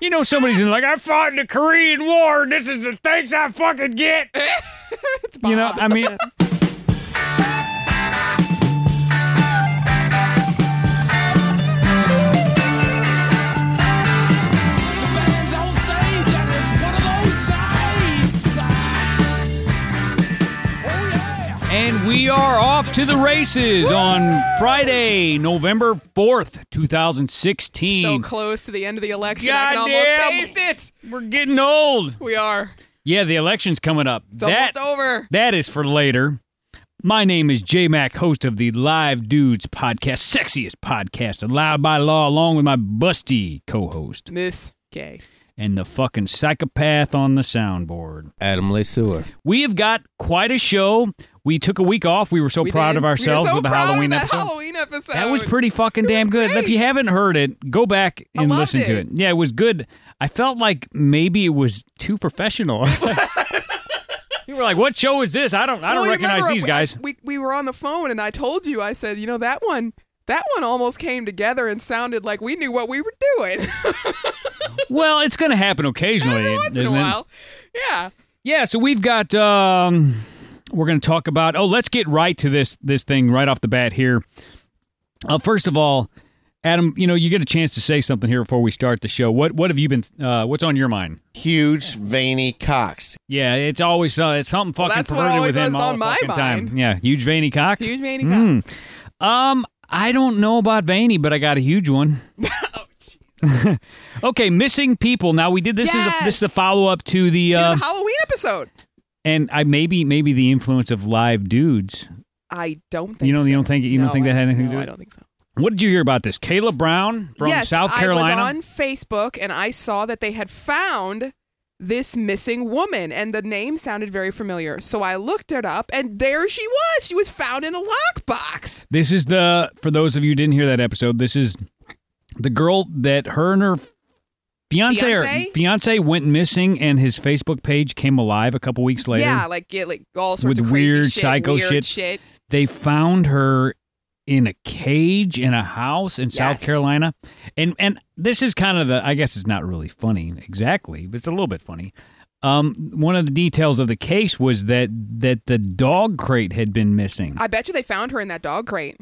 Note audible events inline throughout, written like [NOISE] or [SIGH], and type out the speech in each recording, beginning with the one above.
You know, somebody's in like, I fought in the Korean War. And This is the thanks I fucking get. [LAUGHS] You know, I mean, [LAUGHS] and we are off to the races on Friday, November 4th, 2016. so close to the end of the election. I can almost taste it. We're getting old. We are. Yeah, the election's coming up. It's that, almost over. that is for later. My name is J Mac, host of the Live Dudes podcast, sexiest podcast allowed by law, along with my busty co host Miss K. and the fucking psychopath on the soundboard. Adam Lesueur. We have got quite a show. We took a week off. We were so We proud did. of ourselves we were so with the proud Halloween of that episode. Halloween episode. That was pretty fucking It damn was good. If you haven't heard it, go back and loved listen to it. it. Yeah, it was good. I felt like maybe it was too professional. [LAUGHS] [LAUGHS] you were like, "What show is this? I don't, I don't you recognize remember these I- guys." we we were on the phone and I told you. I said, you know that one. That one almost came together and sounded like we knew what we were doing. [LAUGHS] Well, it's going to happen occasionally, Every once in a isn't it? while. Yeah. Yeah. So we've got. um We're going to talk about. Oh, let's get right to this this thing right off the bat here. Uh, first of all, Adam, you know you get a chance to say something here before we start the show. What what have you been? Uh, what's on your mind? Huge veiny cocks. Yeah, it's always uh, it's something fucking that's what perverted always with him all on my fucking time. Yeah, huge veiny cock. Huge veiny Mm. cocks. Um, I don't know about veiny, but I got a huge one. Oh. [LAUGHS] [LAUGHS] Okay, missing people. Now we did this is a, this is a follow up to the To uh, the Halloween episode. and I maybe maybe the influence of live dudes. I don't think You don't- so. you don't think- you don't No, think that had anything to do I with it? don't think so. What did you hear about this? Kayla Brown from yes, South Carolina. I was on Facebook and I saw that they had found this missing woman and the name sounded very familiar. So I looked it up and there she was. She was found in a lockbox. This is the for those of you who didn't hear that episode. This is the girl that her and her fiance or Fiancé? fiance went missing, and his Facebook page came alive a couple weeks later. Yeah, like get like all sorts With of crazy weird shit, psycho weird shit. shit. they found her in a cage in a house in South Carolina. And and this is kind of the I guess it's not really funny exactly, but it's a little bit funny. Um, one of the details of the case was that that the dog crate had been missing. I bet you they found her in that dog crate.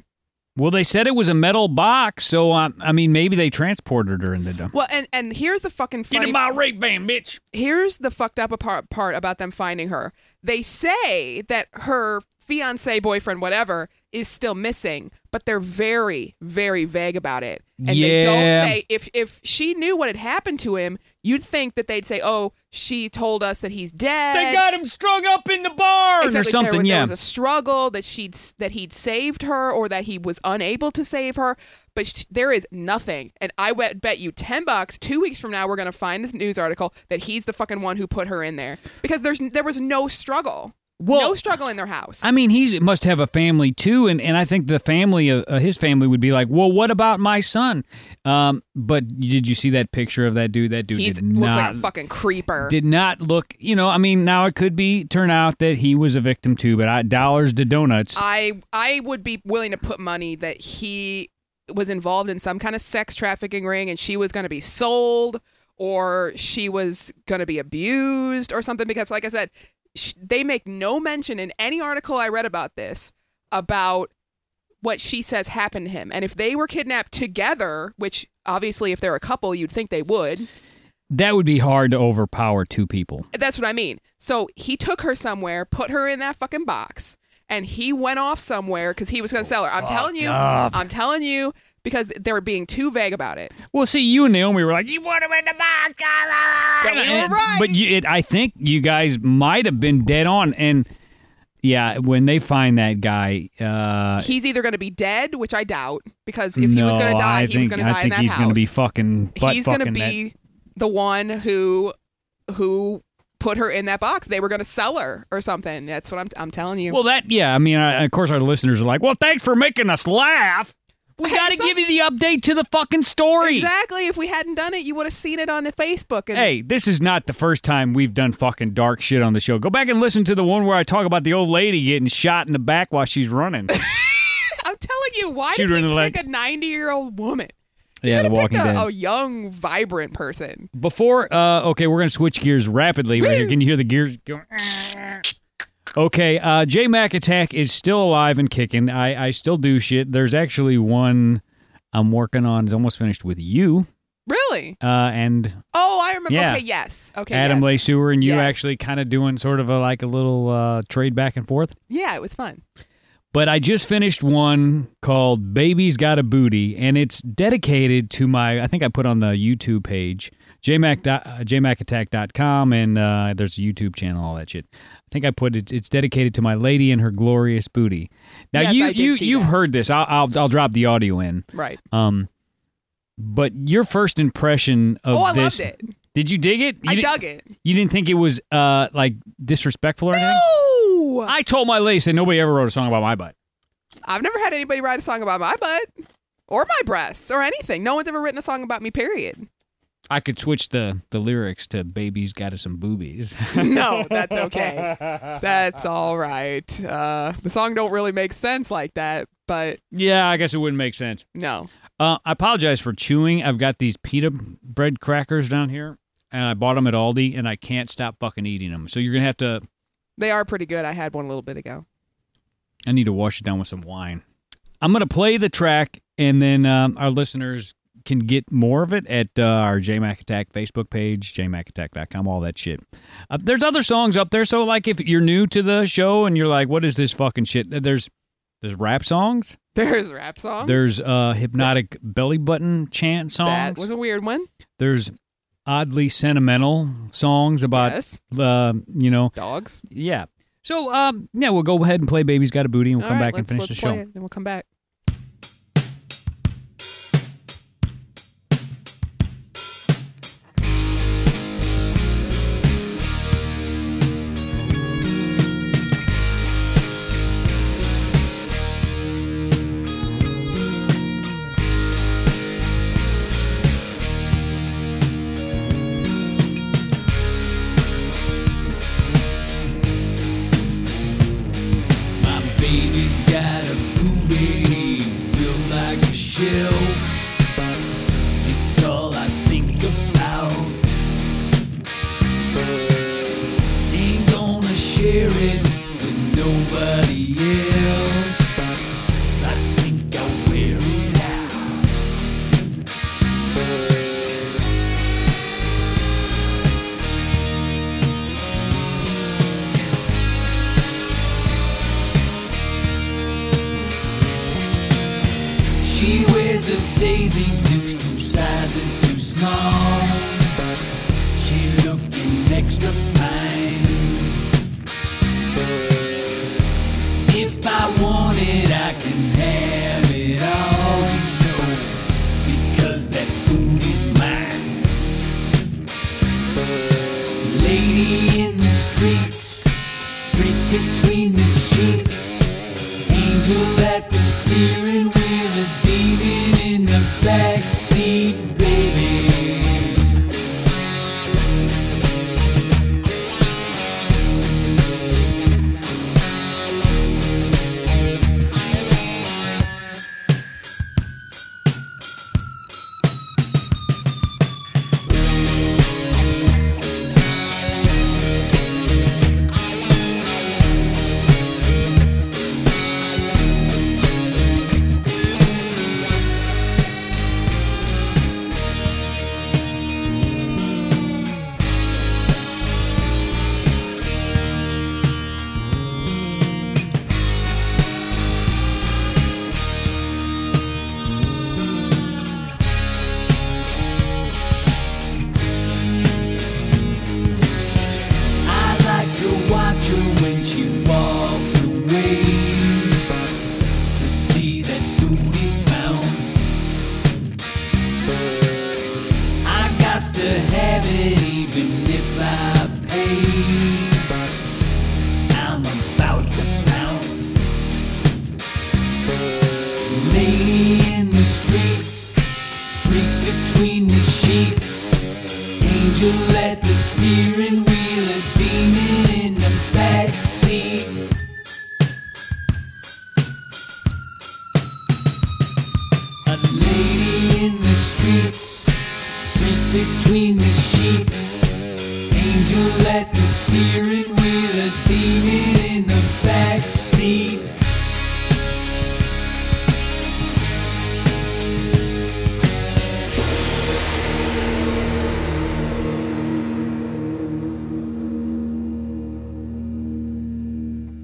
well, they said it was a metal box, so um, I mean maybe they transported her in the dump. Well, and and here's the fucking Get in my rape van, bitch. here's the fucked up part, part about them finding her. They say that her fiance, boyfriend, whatever, is still missing, but they're very, very vague about it. And they don't say if if she knew what had happened to him, you'd think that they'd say, "Oh, she told us that he's dead." They got him strung up in the barn Exactly. or something. There, yeah. there was a struggle that she'd that he'd saved her, or that he was unable to save her. But sh- there is nothing, and I bet bet you ten bucks. Two weeks from now, we're gonna find this news article that he's the fucking one who put her in there because there's there was no struggle, Well, no struggle in their house. I mean, he must have a family too, and, and I think the family, uh, uh, his family, would be like, "Well, what about my son?" Um, but did you see that picture of that dude? That dude he did looks not like a fucking creeper. did not look. You know, I mean, now it could be turn out that he was a victim too, but I, dollars to donuts. I I would be willing to put money that he was involved in some kind of sex trafficking ring and she was going to be sold or she was going to be abused or something because like I said sh- they make no mention in any article I read about this about what she says happened to him and if they were kidnapped together which obviously if they're a couple you'd think they would that would be hard to overpower two people. that's what I mean. So he took her somewhere, put her in that fucking box, and he went off somewhere because he was going to sell her. I'm oh, telling you, up. I'm telling you, because they were being too vague about it. Well, see, you and Naomi were like, "You put him in the box," But right. But you, it, I think you guys might have been dead on, and yeah, when they find that guy, uh, He's either going to be dead, which I doubt, because if he was going to die, I he think, was going to die in that he's house. gonna be fucking. He's going to fucking that- be the one who who put her in that box. They were going to sell her or something. That's what I'm I'm telling you. Well, that yeah. I mean, I, of course, our listeners are like, "Well, thanks for making us laugh." We got to give you the update to the fucking story. exactly. If we hadn't done it, you would have seen it on the Facebook. And Hey, this is not the first time we've done fucking dark shit on the show. Go back and listen to the one where I talk about the old lady getting shot in the back while she's running. [LAUGHS] I'm telling you, why Shoot did her in he the leg. pick a 90 year old woman? Yeah, The Walking a, Dead. a young, vibrant person. Before, uh, okay, we're gonna switch gears rapidly right here. Can you hear the gears going? Okay, uh, J Mac Attack is still alive and kicking. I, I still do shit. There's actually one I'm working on. It's almost finished with you Really? uh, and Oh, I remember. Yeah. Okay, yes. Okay, Adam yes. Lesueur, and you Yes. actually kind of doing sort of a, like a little uh, trade back and forth. Yeah, it was fun. But I just finished one called Baby's Got a Booty, and it's dedicated to my, I think I put on the YouTube page, jmac uh, jmacattack.com, and uh, there's a YouTube channel, all that shit. I think I put it, it's dedicated to my lady and her glorious booty. Now, Yes, you, you, you've that. heard this. I'll, I'll, I'll drop the audio in. Right. Um, but your first impression of oh, I this, loved it. did you dig it? You I dug it. You didn't think it was uh like disrespectful or anything? No! I told my lady, said nobody ever wrote a song about my butt. I've never had anybody write a song about my butt or my breasts or anything. No one's ever written a song about me, period. I could switch the the lyrics to "Baby's got us some boobies." [LAUGHS] No, [LAUGHS] that's okay. That's all right. Uh, the song don't really make sense like that, but yeah, I guess it wouldn't make sense. no. Uh, I apologize for chewing. I've got these pita bread crackers down here, and I bought them at Aldi, and I can't stop fucking eating them. So you're gonna have to. They are pretty good. I had one a little bit ago. I need to wash it down with some wine. I'm gonna play the track, and then um, our listeners can get more of it at uh, our JMac Attack Facebook page, jmacattack.com, all that shit. Uh, there's other songs up there, so like if you're new to the show and you're like, "What is this fucking shit?" There's there's rap songs. There's rap songs. There's uh, hypnotic belly button chant songs. that was a weird one. There's oddly sentimental songs about yes. uh, you know, Dogs. yeah. So um, yeah, we'll go ahead and play "Baby's Got a Booty" and we'll All come right, back and finish the show. It, then we'll come back.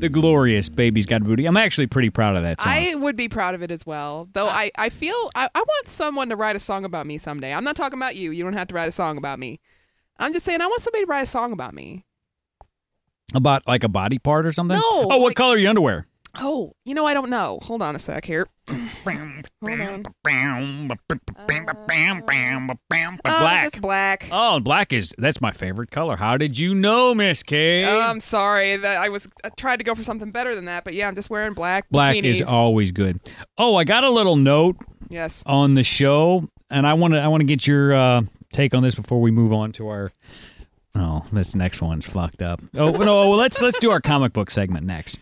The glorious Baby's Got Booty. I'm actually pretty proud of that song. I would be proud of it as well. Though I, I feel I, I want someone to write a song about me someday. I'm not talking about you. You don't have to write a song about me. I'm just saying I want somebody to write a song about me. About like a body part or something? No, Oh, what like- color are your underwear? Oh, you know I don't know. Hold on a sec here. Oh, Black. it's black. Oh, black is that's my favorite color. How did you know, Miss K? Oh, I'm sorry that I was I tried to go for something better than that, but yeah, I'm just wearing black. black bikinis. is always good. Oh, I got a little note yes. on the show, and I want to I want to get your uh, take on this before we move on to our. Oh, this next one's fucked up. Oh no, let's let's do our comic book segment next.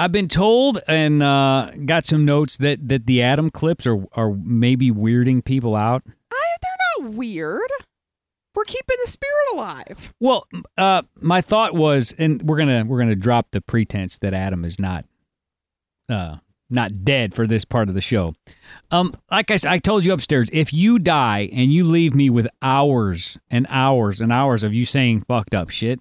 I've been told and uh, got some notes that, that the Adam clips are are maybe weirding people out. I, they're not weird. We're keeping the spirit alive. Well, uh, my thought was, and we're gonna we're gonna drop the pretense that Adam is not, uh, not dead for this part of the show. Um, like I, I told you upstairs, if you die and you leave me with hours and hours and hours of you saying fucked up shit,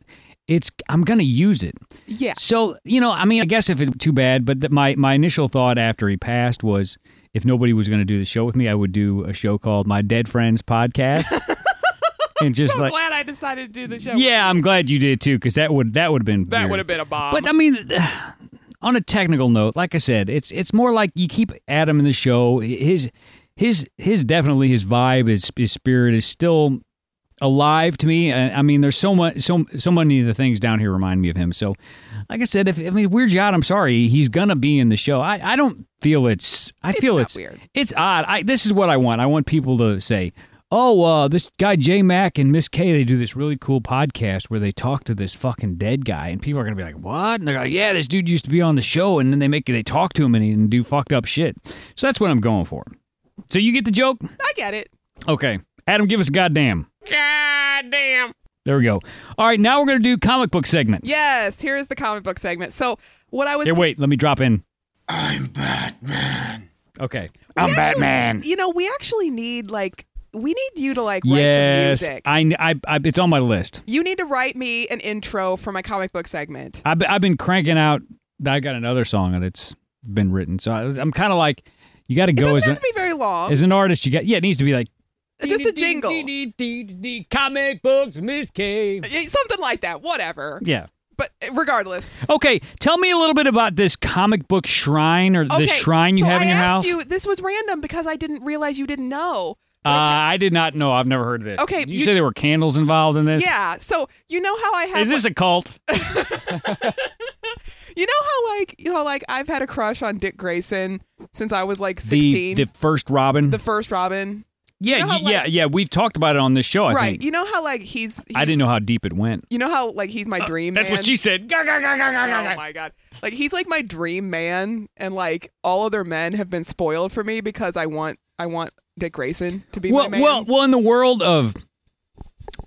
it's I'm gonna use it. Yeah. So you know, I mean, I guess if it's too bad, but th- my my initial thought after he passed was, if nobody was going to do the show with me, I would do a show called My Dead Friends Podcast, [LAUGHS] and just so like. glad I decided to do the show. Yeah, I'm glad you did too, because that would that would have been That would have been a bomb. But I mean, on a technical note, like I said, it's it's more like you keep Adam in the show. His his his definitely his vibe, his his spirit is still alive to me. I I mean, there's so much so so many of the things down here remind me of him. So, like I said, if I mean you out, I'm sorry. He's gonna be in the show. I I don't feel it's I It's feel it's weird. It's odd. I this is what I want. I want people to say. Oh, uh, this guy J Mac and Miss K, they do this really cool podcast where they talk to this fucking dead guy, and people are gonna be like, "What?" And they're like, "Yeah, this dude used to be on the show," and then they make they talk to him and he and do fucked up shit. So that's what I'm going for. So you get the joke? I get it. Okay, Adam, give us a goddamn. Goddamn. There we go. All right, now we're gonna do comic book segment. Yes, here is the comic book segment. So what I was Here, wait, let me drop in. I'm Batman. Okay, we I'm actually- Batman. You know, we actually need like we need you to like write Yes, some music. I, I, I, it's on my list. you need to write me an intro for my comic book segment. I've, I've been cranking out. I got another song that's been written, so I, I'm kind of like, you got to It go doesn't as have a, to be very long. as an artist. You got yeah, it needs to be like Just a jingle. Comic books, Miss K. Something like that. Whatever. Yeah. But regardless. Okay, tell me a little bit about this comic book shrine or Okay. the shrine you so have in I your asked house. You, this was random because I didn't realize you didn't know. uh, I did not know. I've never heard of this. Okay, you, you- say there were candles involved in this. Yeah. So you know how I have. Is this a cult? you know how like you know like I've had a crush on Dick Grayson since I was like The sixteen. the first Robin. The first Robin. Yeah, know how, y- yeah, like- yeah. We've talked about it on this show. I right. think. You know how like he's, he's I didn't know how deep it went. You know how like he's my uh, dream That's man. what she said. Gah, gah, gah, Oh my god. Like he's like my dream man and like all other men have been spoiled for me because I want I want Dick Grayson to be well, my man. well, well, in the world of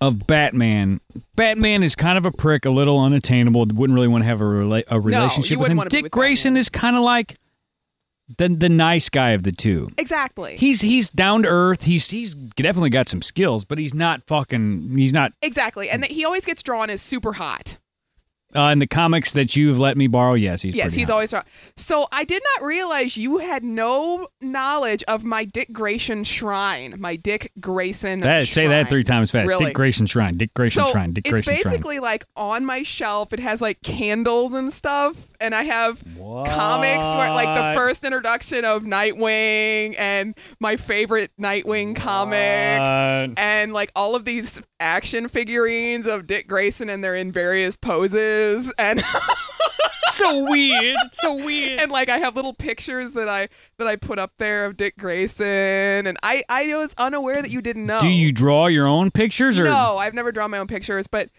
of Batman, Batman is kind of a prick, a little unattainable. Wouldn't really want to have a, rela- a relationship you with him. Dick Grayson Batman. is kind of like the the nice guy of the two. exactly. He's he's down to earth. He's he's definitely got some skills, but he's not fucking. He's not exactly. And he always gets drawn as super hot. Uh, in the comics that you've let me borrow. Yes, he's yes, he's hot. always drawn. So I did not realize you had no knowledge of my Dick Grayson shrine. My Dick Grayson That, say that shrine. three times fast. Really? Dick Grayson Shrine. Dick Grayson so Shrine. Dick Grayson Shrine. It's basically like on my shelf. It has like candles and stuff, and I have comics where like the first introduction of Nightwing and my favorite Nightwing comic. What? And like all of these action figurines of Dick Grayson, and they're in various poses, and [LAUGHS] so weird. So weird. and like I have little pictures that I that I put up there of Dick Grayson, and I I was unaware that you didn't know. Do you draw your own pictures or No, I've never drawn my own pictures, but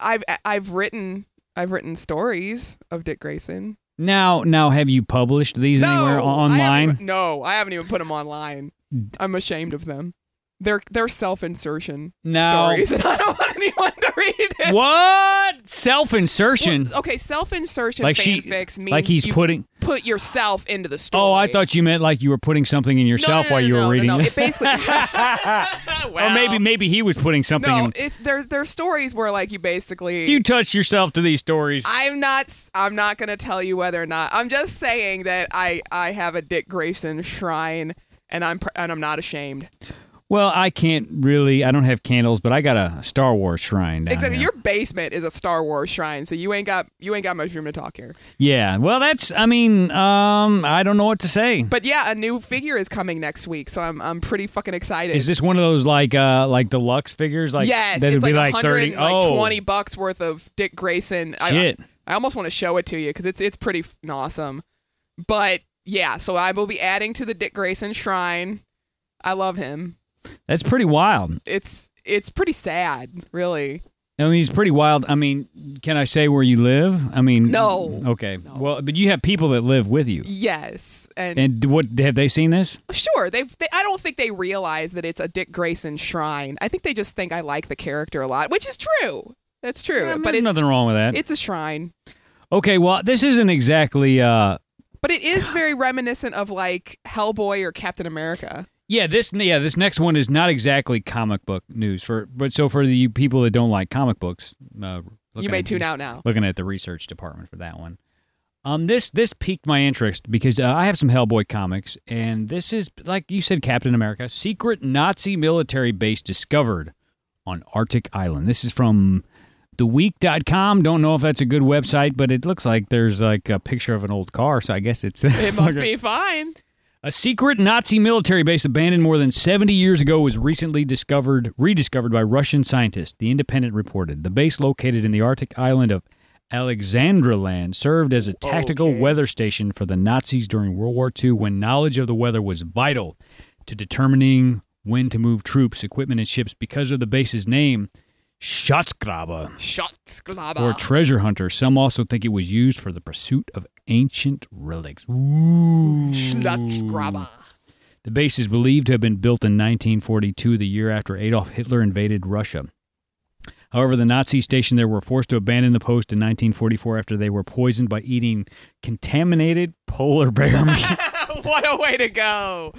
I've I've written I've written stories of Dick Grayson. now? Now, have you published these No, anywhere I online? even- no, I haven't even put them online. I'm ashamed of them. They're they're self-insertion No. stories, [LAUGHS] and I don't want anyone to read it. What self insertion? Well, okay, self-insertion like she, fanfics means like he's you putting. put yourself into the story. Oh, I thought you meant like you were putting something in yourself no, no, while you were reading. No, no. it. It basically, [LAUGHS] or maybe maybe he was putting something. no. in. It, there's there's stories where like you basically. you touch yourself to these stories. I'm not. I'm not going to tell you whether or not. I'm just saying that I I have a Dick Grayson shrine, and I'm and I'm not ashamed. Well, I can't really. I don't have candles, but I got a Star Wars shrine. Down Exactly. here. Your basement is a Star Wars shrine, so you ain't got you ain't got much room to talk here. Yeah. Well, that's. I mean, um, I don't know what to say. But yeah, a new figure is coming next week, so I'm I'm pretty fucking excited. Is this one of those like uh like deluxe figures? Like yes, that'd it's be like, like thirty. like oh, 20 bucks worth of Dick Grayson. I- Shit. I, almost want to show it to you because it's it's pretty f- awesome. But yeah, so I will be adding to the Dick Grayson shrine. I love him. That's pretty wild. It's it's pretty sad, really. I mean, he's pretty wild. I mean, can I say where you live? I mean, No. Okay. Well, but you have people that live with you. Yes, and, And what have they seen this? sure, they, they. I don't think they realize that it's a Dick Grayson shrine. I think they just think I like the character a lot, which is true. That's true. Yeah, but there's it's nothing wrong with that. it's a shrine. Okay. Well, this isn't exactly. uh But it is very reminiscent of like Hellboy or Captain America. Yeah, this yeah this next one is not exactly comic book news for but so for the people that don't like comic books, uh, You may tune out now. looking at the research department for that one. Um, this this piqued my interest because uh, I have some Hellboy comics, and this is like you said, Captain America: secret Nazi military base discovered on Arctic Island. This is from theweek.com. Don't know if that's a good website, but it looks like there's like a picture of an old car, so I guess it's It must [LAUGHS] be fine. A secret Nazi military base abandoned more than 70 years ago was recently discovered, rediscovered by Russian scientists. The Independent reported the base, located in the Arctic island of Alexandra Land, served as a tactical Okay. weather station for the Nazis during World War II, when knowledge of the weather was vital to determining when to move troops, equipment, and ships. Because of the base's name, Schatzgraber Schatzgraber. or treasure hunter. Some also think it was used for the pursuit of ancient relics. Ooh. Schatzgraber. The base is believed to have been built in 1942, the year after Adolf Hitler invaded Russia. However, the Nazis stationed there were forced to abandon the post in 1944 after they were poisoned by eating contaminated polar bear [LAUGHS] meat. what a way to go.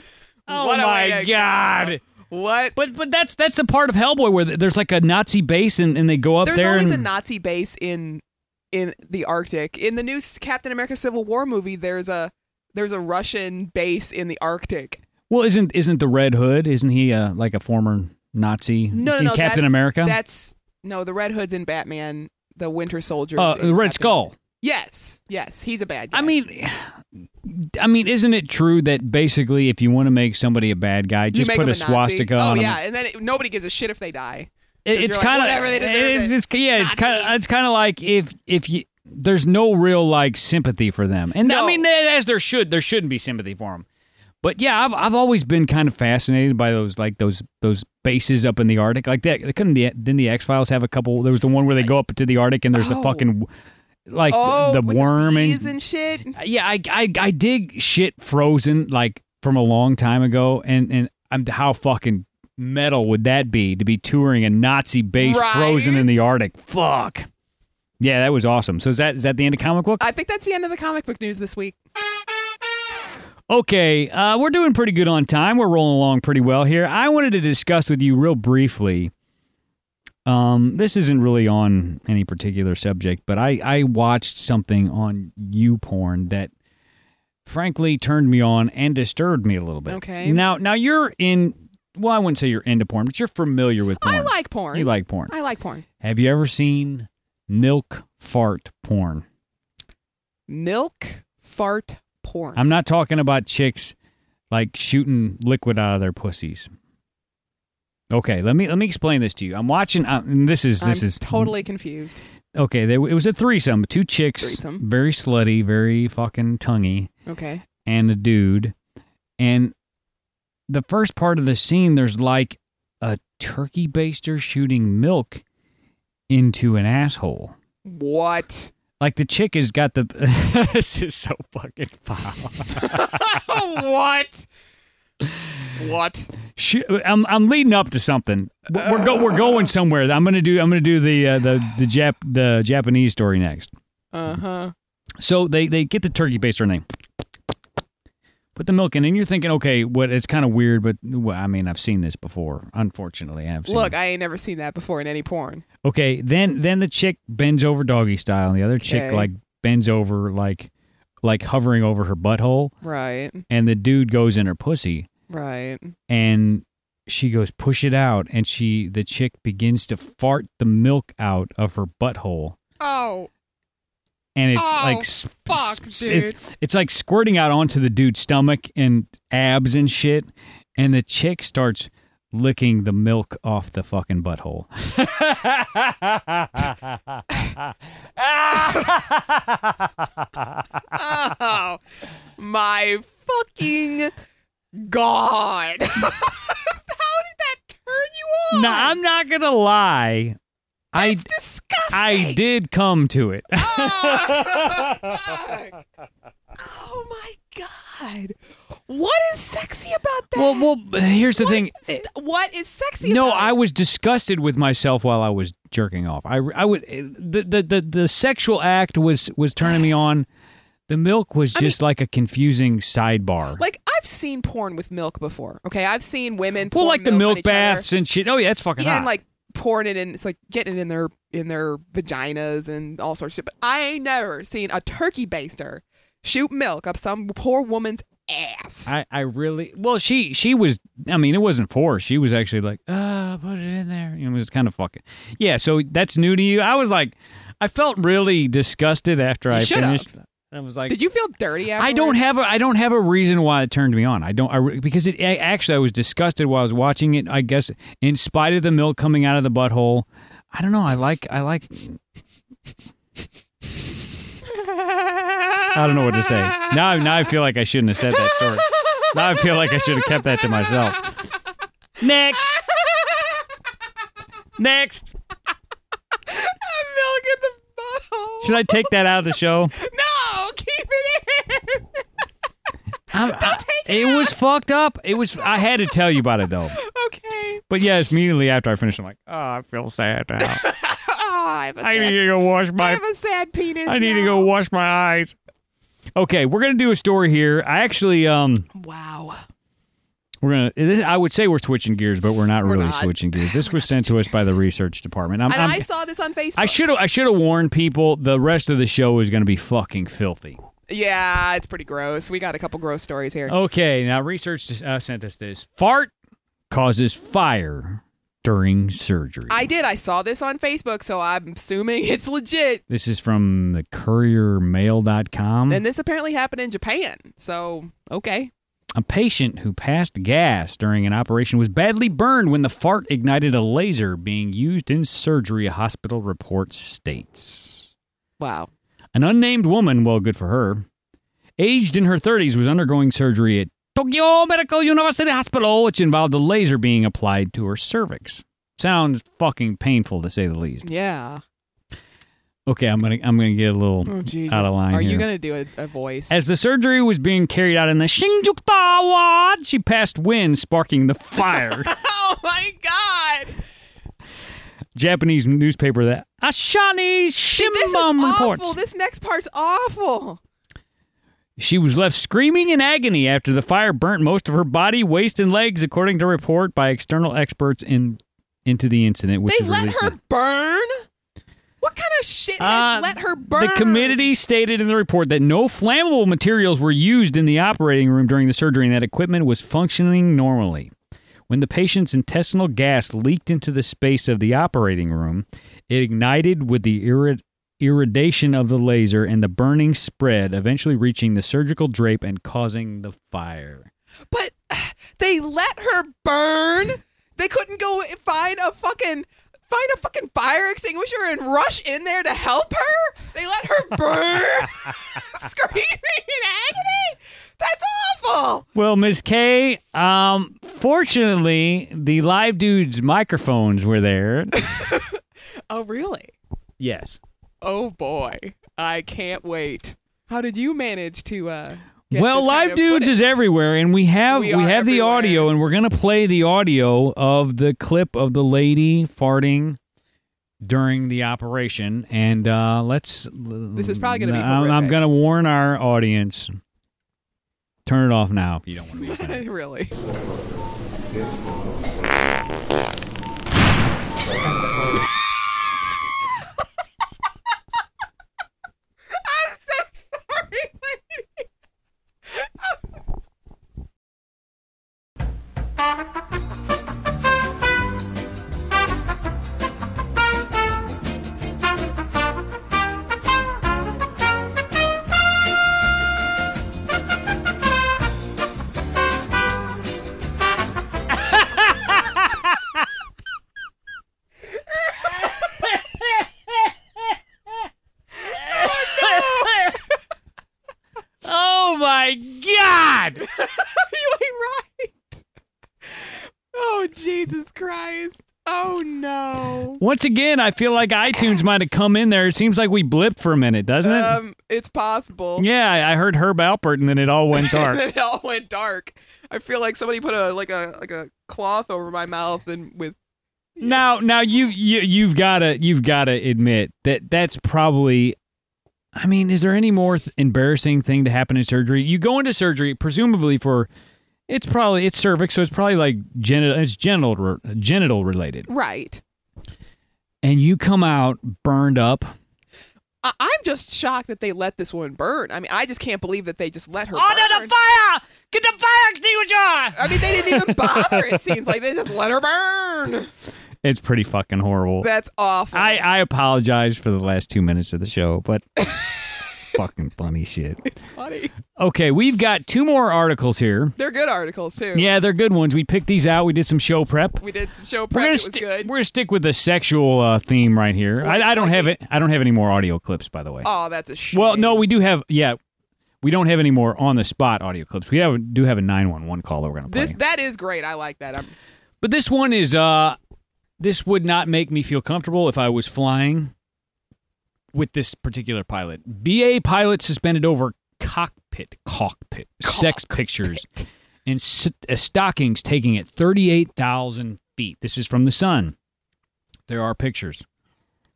oh what a way my god! go. What? But but that's that's a part of Hellboy where there's like a Nazi base and, and they go up There's there There's always and a Nazi base in in the Arctic. In the new Captain America Civil War movie, there's a there's a Russian base in the Arctic. well isn't isn't the Red Hood isn't he uh, like a former Nazi No, no, in no. Captain that's, America? That's no, the Red Hood's in Batman. The Winter Soldier. uh, the Red Skull. Yes, yes, he's a bad guy. I mean, I mean, isn't it true that basically, if you want to make somebody a bad guy, just put him a swastika Oh on yeah, him? Yeah, and then it, nobody gives a shit if they die. It's kind of, they it's, it's yeah, it's kind of, it's kind of like if if you there's no real like sympathy for them, and I mean, as there should, there shouldn't be sympathy for them. But yeah, I've I've always been kind of fascinated by those like those those bases up in the Arctic, like that. Couldn't the didn't the X Files have a couple? There was the one where they go up to the Arctic and there's the Oh. fucking like oh, the, the worm and bees and shit. yeah, I, I I dig shit frozen like from a long time ago, and and I'm how fucking metal would that be to be touring a Nazi base Right? frozen in the Arctic? Fuck. Yeah, that was awesome. So is that is that the end of comic book? I think that's the end of the comic book news this week. Okay, uh, we're doing pretty good on time. We're rolling along pretty well here. I wanted to discuss with you real briefly. Um, this isn't really on any particular subject, but I, I watched something on YouPorn that frankly turned me on and disturbed me a little bit. Okay. Now, now you're in. Well, I wouldn't say you're into porn, but you're familiar with porn. I like porn. You like porn. I like porn. Have you ever seen milk fart porn? Milk fart porn. I'm not talking about chicks like shooting liquid out of their pussies. Okay, let me let me explain this to you. I'm watching. Uh, and this is this I'm is totally confused. okay. There, it was a threesome. Two chicks, Threesome. very slutty, very fucking tonguey, Okay. and a dude. And the first part of the scene, there's like a turkey baster shooting milk into an asshole. What? Like the chick has got the. [LAUGHS] this is so fucking foul. [LAUGHS] what? What? Sh- I'm I'm leading up to something. We're go, we're going somewhere. I'm gonna do I'm gonna do the uh, the the Jap the Japanese story next. Uh huh. So they they get the turkey baster they put the milk in, and you're thinking, okay, what? It's kind of weird, but well, I mean, I've seen this before. Unfortunately, I've seen. Look. I ain't never seen that before in any porn. okay, then then the chick bends over doggy style, and the other chick Okay. like bends over like like hovering over her butthole, Right. and the dude goes in her pussy, Right. and she goes push it out, and she the chick begins to fart the milk out of her butthole. Oh, and it's Oh, like fuck, s- dude. It's, it's like squirting out onto the dude's stomach and abs and shit, and the chick starts licking the milk off the fucking butthole. [LAUGHS] oh, my fucking god! [LAUGHS] How did that turn you on? now I'm not gonna lie, I I did come to it. [LAUGHS] Oh, oh my god! What is sexy about that? well, well, here's the What thing. is- what is sexy? No, I was disgusted with myself while I was jerking off. I, I would eh, the, the the the sexual act was was turning me on. The milk was just like a confusing sidebar. like I've seen porn with milk before. Okay, I've seen women. well, like the milk, each other. baths and shit. Oh yeah, that's fucking Yeah, hot. and like pouring it in. It's like getting it in their in their vaginas and all sorts of shit. But I ain't never seen a turkey baster shoot milk up some poor woman's ass. I, I really well she she was I mean it wasn't forced she was actually like ah put it in there it was kind of fucking yeah so that's new to you I was like I felt really disgusted after You I finished I was like Did you feel dirty? After I don't have a I don't have a reason why it turned me on. I don't I, because it I, actually I was disgusted while I was watching it. I guess in spite of the milk coming out of the butthole. I don't know. I like I like. I don't know what to say. Now now I feel like I shouldn't have said that story. Now I feel like I should have kept that to myself. Next. Next. I'm milk in the butthole. Should I take that out of the show? No, keep it in. I'm- I- it was fucked up. It was. I had to tell you about it though. But yes, immediately after I finished, I'm like, oh, I feel sad now. [LAUGHS] Oh, I have a I sad, need to go wash my. I have a sad penis. I need to go wash my eyes. Okay, we're gonna do a story here. I actually, um, Wow. we're gonna. I would say we're switching gears, but we're not We're really not. switching gears. [LAUGHS] This We're was sent to us by the research department. I'm, And I'm, i saw this on Facebook. I should. I should have warned people. The rest of the show is gonna be fucking filthy. Yeah, it's pretty gross. We got a couple gross stories here. Okay, now research uh, sent us this. Fart causes fire during surgery. I did. I saw this on Facebook, so I'm assuming [LAUGHS] it's legit. This is from the couriermail.com. And this apparently happened in Japan. So, okay. A patient who passed gas during an operation was badly burned when the fart ignited a laser being used in surgery, a hospital report states. Wow. An unnamed woman, well, good for her, aged in her 30s, was undergoing surgery at Tokyo Medical University Hospital, which involved a laser being applied to her cervix. Sounds fucking painful to say the least. Yeah. Okay, I'm gonna I'm gonna get a little Oh, out of line Are here. you going to do a, a voice? As the surgery was being carried out in the Shinjuku ward, she passed wind, sparking the fire. [LAUGHS] oh, my God. Japanese newspaper that Asahi See, this is Shimbun awful. reports. This next part's awful. She was left screaming in agony after the fire burnt most of her body, waist, and legs, according to a report by external experts in into the incident, which they let her burn? What kind of shit Uh, let her burn? The committee stated in the report that no flammable materials were used in the operating room during the surgery and that equipment was functioning normally. When the patient's intestinal gas leaked into the space of the operating room, it ignited with the irri- irradiation of the laser and the burning spread, eventually reaching the surgical drape and causing the fire. But [SIGHS] they let her burn. They couldn't go find a fucking find a fucking fire extinguisher and rush in there to help her. They let her [LAUGHS] burn, [LAUGHS] screaming in agony. That's awful. Well, Miss K, um, fortunately, the live dude's microphones were there. [LAUGHS] Oh really? yes. Oh boy, I can't wait. How did you manage to? uh get well, this kind live of dudes is everywhere, and we have We we, are have the audio, and we're gonna play the audio of the clip of the lady farting during the operation. And uh, let's. This is probably gonna be I'm, I'm gonna warn our audience. Turn it off now if you don't want to be offended. [LAUGHS] really. [LAUGHS] I'm so sorry, lady. [LAUGHS] oh my God! [LAUGHS] you ain't right. Oh Jesus Christ. Oh no. Once again, I feel like iTunes might have come in there. It seems like we blipped for a minute, doesn't it? Um, it's possible. yeah, I heard Herb Alpert, and then it all went dark. [LAUGHS] it all went dark. I feel like somebody put a like a like a cloth over my mouth and with Now, now you you you've got to you've got to admit that that's probably. I mean, is there any more th- embarrassing thing to happen in surgery? You go into surgery, presumably for, it's probably it's cervix, so it's probably like genital, it's genital genital related, right. and you come out burned up. I- I'm just shocked that they let this one burn. I mean, I just can't believe that they just let her. Under burn. the fire! Get the fire extinguisher! I mean, they didn't even bother. It seems like they just let her burn. It's pretty fucking horrible. That's awful. I I apologize for the last two minutes of the show, but [LAUGHS] fucking funny shit. [LAUGHS] it's funny. Okay, we've got two more articles here. They're good articles too. Yeah, they're good ones. We picked these out. We did some show prep. We did some show We're prep. gonna, It was sti- good. we're gonna stick with the sexual uh, theme right here. I, I don't have it. I don't have any more audio clips, by the way. Oh, that's a shame. well, no, we do have. Yeah, we don't have any more on the spot audio clips. We have, do have a nine one one call that we're gonna play. This that is great. I like that. I'm, but this one is. uh This would not make me feel comfortable if I was flying with this particular pilot. BA pilot suspended over cockpit, cockpit, sex pictures and uh, stockings taking it 38,000 feet. This is from the Sun. There are pictures,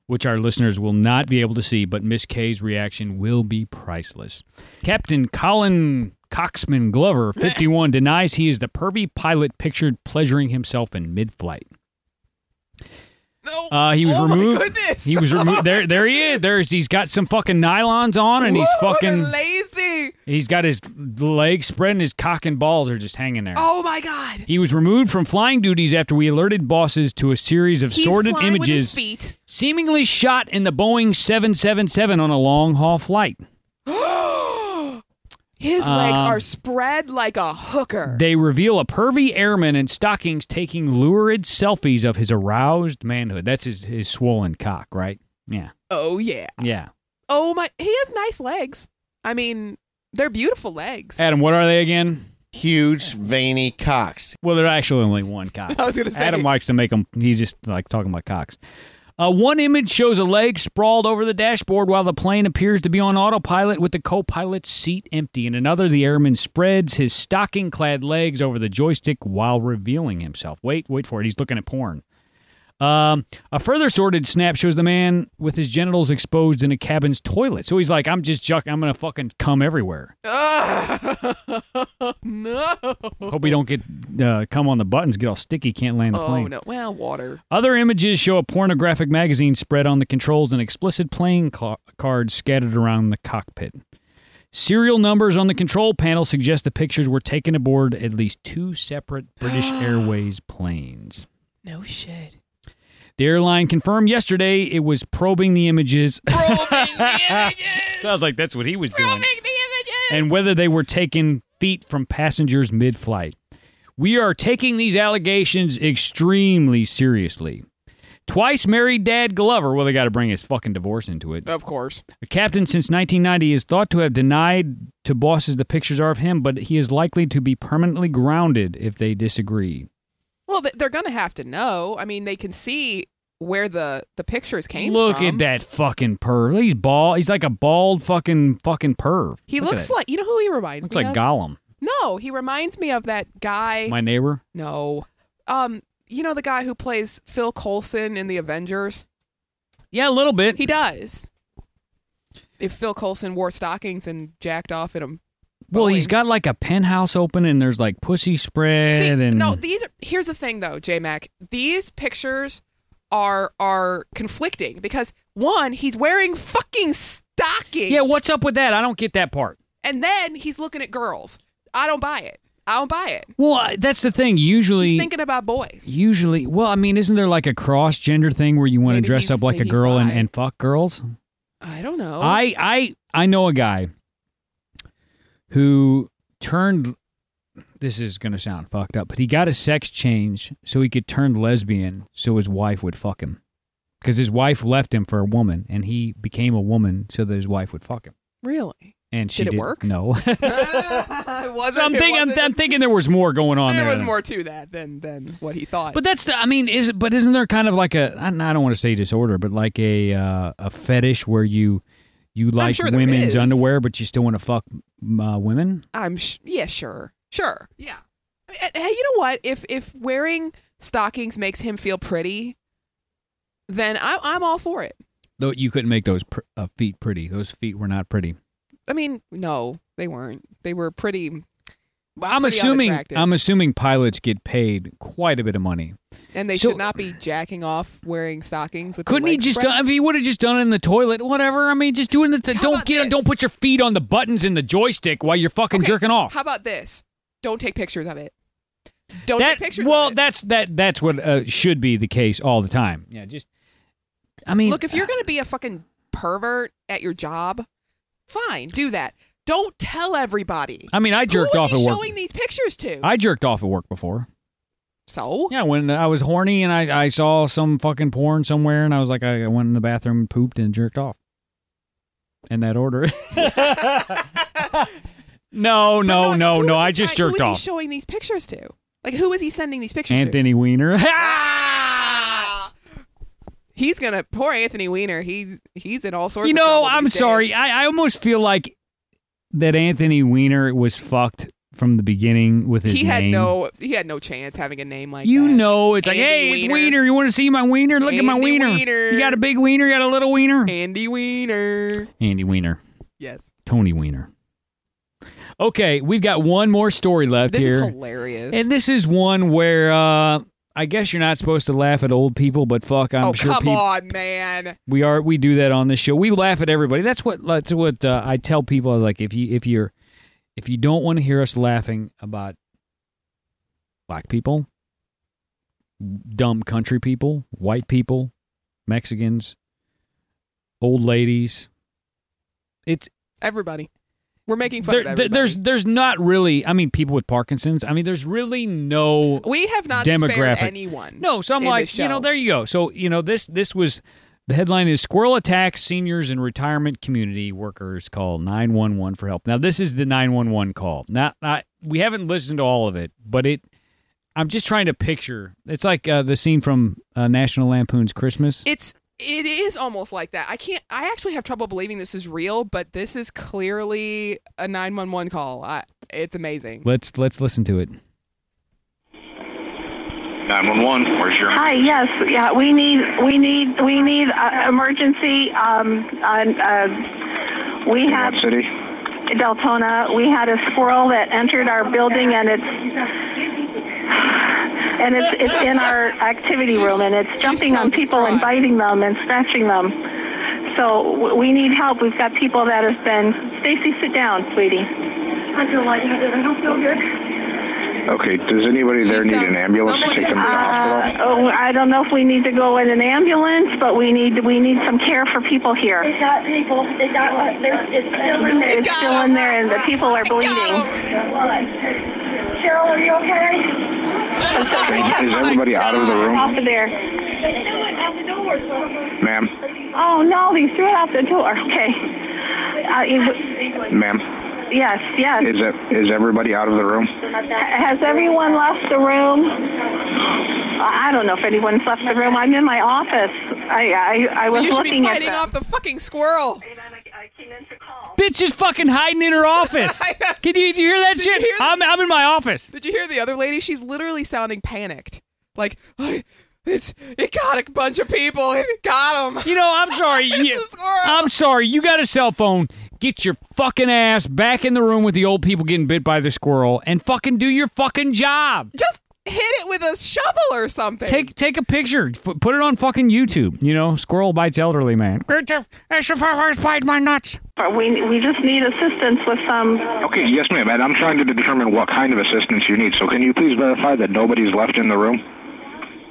which our listeners will not be able to see, but Miss K's reaction will be priceless. Captain Colin Coxman Glover, [LAUGHS] 51, denies he is the pervy pilot pictured pleasuring himself in mid flight. No. Uh, he was oh removed. My goodness. He was removed. There, there he is. There's. He's got some fucking nylons on, and he's fucking. lazy. He's got his legs spread, and his cock and balls are just hanging there. Oh my god. He was removed from flying duties after we alerted bosses to a series of He's sordid flying with his images feet. seemingly shot in the Boeing 777 on a long haul flight. [GASPS] [GASPS] His legs Um, are spread like a hooker. They reveal a pervy airman in stockings taking lurid selfies of his aroused manhood. That's his, his swollen cock, right? Yeah. oh yeah. Yeah. Oh my. He has nice legs. I mean, they're beautiful legs. Adam, what are they again? Huge veiny cocks. Well, they're actually only one cock. [LAUGHS] I was gonna say. Adam likes to make them. He's just like talking about cocks. Uh, one image shows a leg sprawled over the dashboard while the plane appears to be on autopilot with the co-pilot's seat empty. In another, the airman spreads his stocking-clad legs over the joystick while revealing himself. Wait, wait for it. He's looking at porn. Um, a further sorted snap shows the man with his genitals exposed in a cabin's toilet. So he's like, "I'm just juck. I'm gonna fucking come everywhere. [LAUGHS] no. Hope we don't get uh, come on the buttons, get all sticky, can't land the Oh plane." no. Well, water. Other images show a pornographic magazine spread on the controls and explicit playing cl- cards scattered around the cockpit. Serial numbers on the control panel suggest the pictures were taken aboard at least two separate British [GASPS] Airways planes. No shit. The airline confirmed yesterday it was probing the images. [LAUGHS] Probing the [LAUGHS] images. Sounds like that's what he was doing. Probing the images. And whether they were taken feet from passengers mid flight. We are taking these allegations extremely seriously. Twice married dad Glover, well, they got to bring his fucking divorce into it. of course. A captain since 1990 is thought to have denied to bosses the pictures are of him, but he is likely to be permanently grounded if they disagree. Well, they're gonna have to know. I mean, they can see where the the pictures came from. Look from. at that fucking perv. He's bald. He's like a bald fucking fucking perv. He Look at looks that. like you know who he reminds me of? looks me like of. Gollum. No, he reminds me of that guy. My neighbor. no, um, you know the guy who plays Phil Coulson in the Avengers. Yeah, a little bit. He does. If Phil Coulson wore stockings and jacked off at him. Well, he's got like a penthouse open, and there's like pussy spread, See, and no, these are here's the thing though, J Mac. These pictures are are conflicting because one, he's wearing fucking stockings. yeah. What's up with that? I don't get that part. And then he's looking at girls. I don't buy it. I don't buy it. Well, that's the thing. Usually, He's thinking about boys. usually, well, I mean, isn't there like a cross gender thing where you want to dress up like a girl and, and fuck girls? I don't know. I I I know a guy who turned this is going to sound fucked up, but he got a sex change so he could turn lesbian so his wife would fuck him. Cuz his wife left him for a woman and he became a woman so that his wife would fuck him. really. And she Did it did- work? No. it [LAUGHS] wasn't. [LAUGHS] So I'm it thinking I'm, wasn't- I'm thinking there was more going on there there. was more to that than than what he thought. But that's the I mean is but isn't there kind of like a? I don't want to say disorder but like a uh, a fetish where you you like sure women's underwear but you still want to fuck uh, women? I'm sh- yeah, sure, sure, yeah. I mean, Hey, you know what? If if wearing stockings makes him feel pretty, then I, I'm all for it. Though you couldn't make those pr- uh, feet pretty. Those feet were not pretty. I mean, no, they weren't. They were pretty, But I'm assuming unattractive. I'm assuming pilots get paid quite a bit of money. and they So- should not be jacking off wearing stockings with. the Couldn't he legs just spread. done, if he would have just done it in the toilet, whatever. I mean, just doing the How don't about get this? don't put your feet on the buttons in the joystick while you're fucking Okay, jerking off. How about this? Don't take pictures of it. Don't that take pictures. well, of it. that's that that's what uh, should be the case all the time. Yeah, just I mean, Look, if you're gonna be a fucking pervert at your job, fine, do that. Don't tell everybody. I mean, I jerked Who off at he work. showing these pictures to? I jerked off at work before. so Yeah, when I was horny and I, I saw some fucking porn somewhere and I was like, I went in the bathroom, pooped, and jerked off. In that order. [LAUGHS] no, no, like, no, no. I just jerked off. Showing these pictures to? Like, who is he sending these pictures to? Anthony Weiner. to? [LAUGHS] Ah! He's gonna poor Anthony Weiner. He's he's in all sorts. you of know, I'm sorry. I, I almost feel like that Anthony Weiner was fucked from the beginning with his he had name. no he had no chance having a name like that. You that. know, it's like, Andy hey, it's Weiner. Wiener. You want to see my wiener? Look at my Andy wiener. Weiner. You got a big wiener. You got a little wiener. Andy Weiner. Andy Weiner. Yes, Tony Weiner. Okay, we've got one more story left here. this here. is hilarious. And this is one where uh, I guess you're not supposed to laugh at old people, but fuck, I'm oh sure Oh come peop- on, man! we are. We do that on this show. We laugh at everybody. That's what. That's what uh, I tell people. I was like, if you if you're if you don't want to hear us laughing about black people, dumb country people, white people, Mexicans, old ladies, it's Everybody, we're making fun there, of everybody. there's there's not really. I mean, people with Parkinson's. I mean, there's really no we have not demographic. spared anyone. No, so I'm like, you know, there you go. So you know, this this was the headline is Squirrel attacks seniors and retirement community workers call 911 for help. Now this is the 911 call. Not, not we haven't listened to all of it, but it. I'm just trying to picture. It's like uh, the scene from uh, National Lampoon's Christmas. It's it is almost like that. I can't. I actually have trouble believing this is real, but this is clearly a nine one one call. I, it's amazing. let's let's listen to it. 911, where's your Hi. Yes. Yeah. We need. We need. We need uh, emergency. Um. On, uh, we have city? Deltona. We had a squirrel that entered our building, and it's and it's it's in our activity room, and it's jumping so on people and biting them and scratching them. So w- we need help. We've got people that have been. Stacy, sit down, sweetie. I feel like I don't feel good. Okay, does anybody there She need an sounds- ambulance to someone take them to the Uh, hospital? oh, I don't know if we need to go in an ambulance, but we need we need some care for people here. They got people. They got. There's, it's still in there. It's still in there, and the people are bleeding. Cheryl, are you okay? Is everybody out of the room? Off of there. They threw it out the door. So. Ma'am, Oh no, they threw it out the door. Okay. Uh, you- ma'am, yes, yes. is it is everybody out of the room? Has everyone left the room? I don't know if anyone's left the room. I'm in my office. I I, I was you should be looking at fighting off the fucking squirrel. I came in to call. Bitch is fucking hiding in her office. [LAUGHS] I. Can you, did you hear that Did shit? hear that? I'm, I'm in my office. Did you hear the other lady? She's literally sounding panicked. Like, "I- it's it got a bunch of people. It got them. You know, I'm sorry. [LAUGHS] It's You- a squirrel. I'm sorry. You got a cell phone. Get your fucking ass back in the room with the old people getting bit by the squirrel and fucking do your fucking job. Just hit it with a shovel or something. Take take a picture. F- Put it on fucking YouTube. You know, squirrel bites elderly man. It's the first bite my nuts. Uh, we we just need assistance with some. Okay, yes, ma'am. And I'm trying to determine what kind of assistance you need. So can you please verify that nobody's left in the room?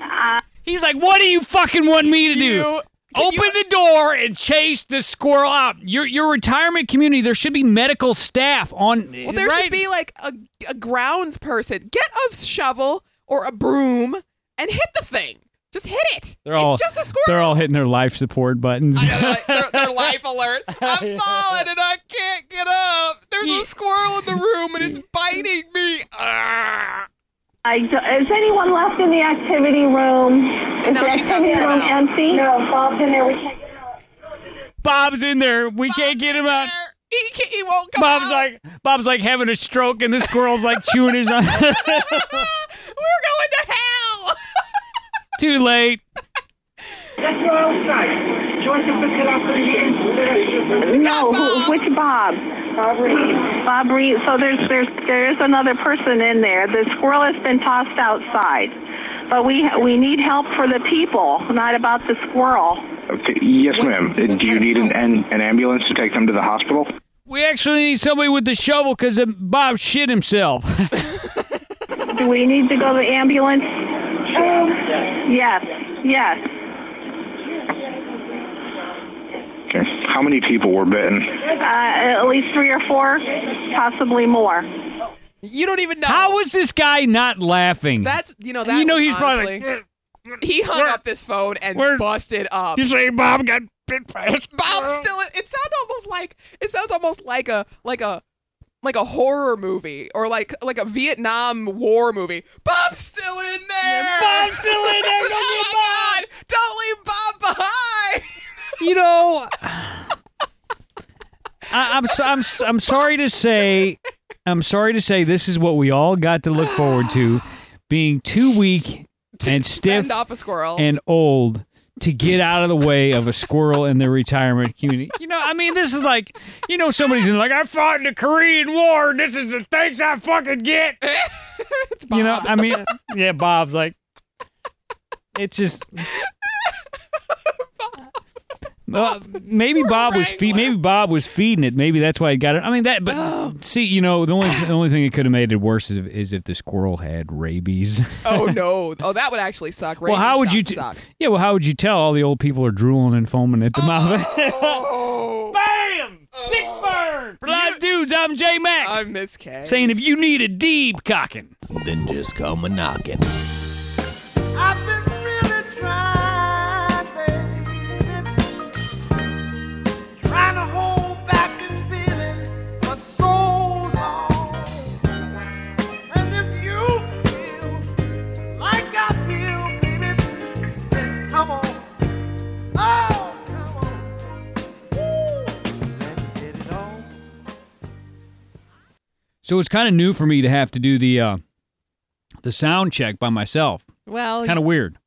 Uh, He's like, what do you fucking want me to do? You- can Open you- the door and chase the squirrel out. Your your retirement community, there should be medical staff on. Well, there right? should be like a, a grounds person. Get a shovel or a broom and hit the thing. Just hit it. They're all just a squirrel. they're all hitting their life support buttons. I know, they're, like, they're, they're life [LAUGHS] alert. I'm falling and I can't get up. There's a squirrel in the room and it's biting me. Ah. I, is anyone left in the activity room? Is No, the she's activity out. room empty? No, Bob's in there. We can't get out. Bob's in there. We can't get him out. He, can't, he won't come Bob's out. like Bob's like having a stroke, and the squirrel's like chewing his. [LAUGHS] We're going to hell. Too late. Let's go outside. Joyce will pick it up in No, who, which Bob? Bob Reed. Bob Reed. So there's there's there is another person in there. The squirrel has been tossed outside, but we we need help for the people, not about the squirrel. Okay, yes, ma'am. Uh, do you need an, an, an ambulance to take them to the hospital? We actually need somebody with the shovel because Bob shit himself. [LAUGHS] Do we need to go to the ambulance? Um, yes, yes. Okay. How many people were bitten? Uh, at least three or four, possibly more. You don't even know. How was this guy not laughing? That's you know that. you know was he's probably like. he hung up this phone and busted up. You say Bob got bit by a Bob squirrel? still. It sounds almost like it sounds almost like a like a like a horror movie or like like a Vietnam War movie. Bob's still in there. Bob's still in there. Go [LAUGHS] oh get my God! Don't leave Bob behind. You know, I, I'm, so- I'm I'm sorry to say, I'm sorry to say, this is what we all got to look forward to, being too weak and stiff off a squirrel. and old to get out of the way of a squirrel in the retirement community. You know, I mean, this is like, you know, somebody's like, I fought in the Korean War. This is the thanks I fucking get. [LAUGHS] You know, I mean, yeah, Bob's like, it's just. [LAUGHS] Well, maybe Bob was fe- maybe Bob was feeding it. Maybe that's why he got it. I mean that, but Oh. see, you know, the only the only thing that could have made it worse is if, is if the squirrel had rabies. [LAUGHS] oh no! Oh, that would actually suck. well, how would you? Rabies T- shots yeah, well, how would you tell all the old people are drooling and foaming at the oh. mouth? Oh, [LAUGHS] [LAUGHS] Bam! Sick oh. burn. For live dudes, I'm J Mac. I'm Miss K. saying if you need a deep cocking, Then just come a knocking. I've been so it's kind of new for me to have to do the uh, the sound check by myself. Well, Kind of weird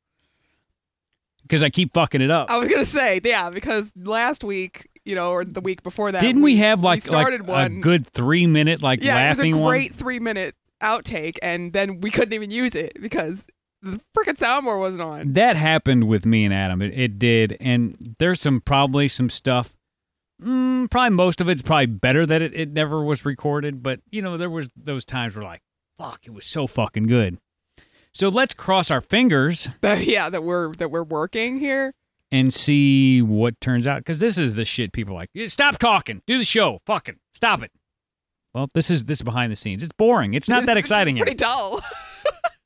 because I keep fucking it up. I was gonna say, yeah, because last week, you know, or the week before that, Didn't we, have like, like started a one? good three minute like yeah, laughing it was a one? great three minute outtake, and then we couldn't even use it because the freaking soundboard wasn't on. That happened with me and Adam. It, it did, and there's some probably some stuff. Mm, probably most of it's probably better that it, it never was recorded, but you know there was those times where like, fuck, it was so fucking good. So let's cross our fingers But [LAUGHS] yeah, that we're that we're working here. and see what turns out because this is the shit people like. Stop talking, do the show, fucking stop it. Well, this is this is behind the scenes. It's boring. It's not that exciting. It's yet. pretty dull. [LAUGHS]